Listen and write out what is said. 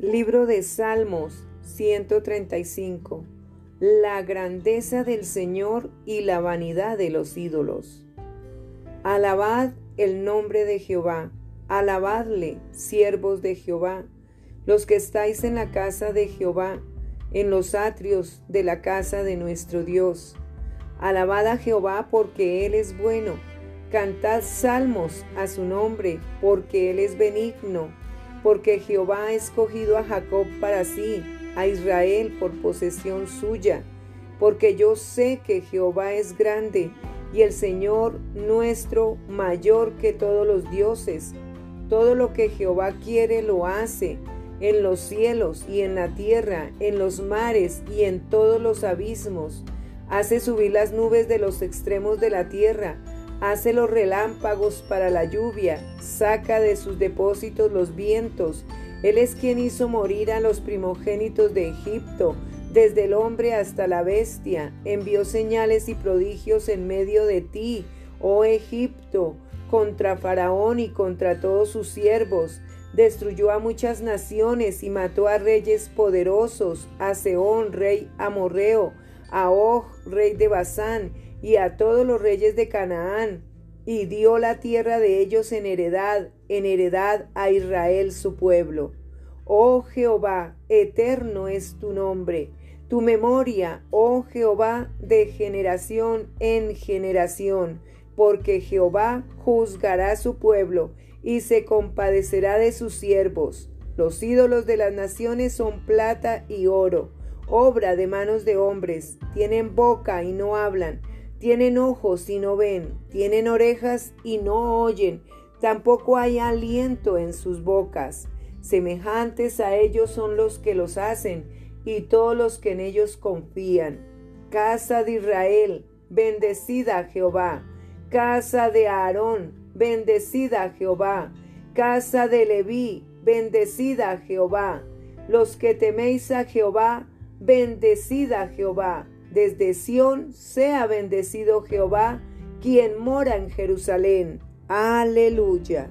Libro de Salmos 135. La grandeza del Señor y la vanidad de los ídolos. Alabad el nombre de Jehová, alabadle, siervos de Jehová, los que estáis en la casa de Jehová, en los atrios de la casa de nuestro Dios. Alabad a Jehová porque Él es bueno, cantad salmos a su nombre porque Él es benigno porque Jehová ha escogido a Jacob para sí, a Israel por posesión suya, porque yo sé que Jehová es grande y el Señor nuestro mayor que todos los dioses. Todo lo que Jehová quiere lo hace, en los cielos y en la tierra, en los mares y en todos los abismos. Hace subir las nubes de los extremos de la tierra, hace los relámpagos para la lluvia, saca de sus depósitos los vientos. Él es quien hizo morir a los primogénitos de Egipto, desde el hombre hasta la bestia. Envió señales y prodigios en medio de ti, oh Egipto, contra Faraón y contra todos sus siervos. Destruyó a muchas naciones y mató a reyes poderosos, a Seón, rey amorreo, a Og, rey de Basán, y a todos los reyes de Canaán, y dio la tierra de ellos en heredad, en heredad a Israel su pueblo. Oh Jehová, eterno es tu nombre, tu memoria, oh Jehová, de generación en generación, porque Jehová juzgará su pueblo y se compadecerá de sus siervos. Los ídolos de las naciones son plata y oro, obra de manos de hombres, tienen boca y no hablan, tienen ojos y no ven, tienen orejas y no oyen, tampoco hay aliento en sus bocas. Semejantes a ellos son los que los hacen y todos los que en ellos confían. Casa de Israel, bendecida Jehová. Casa de Aarón, bendecida Jehová. Casa de Leví, bendecida Jehová. Los que teméis a Jehová, bendecida Jehová. Desde Sión sea bendecido Jehová, quien mora en Jerusalén. Aleluya.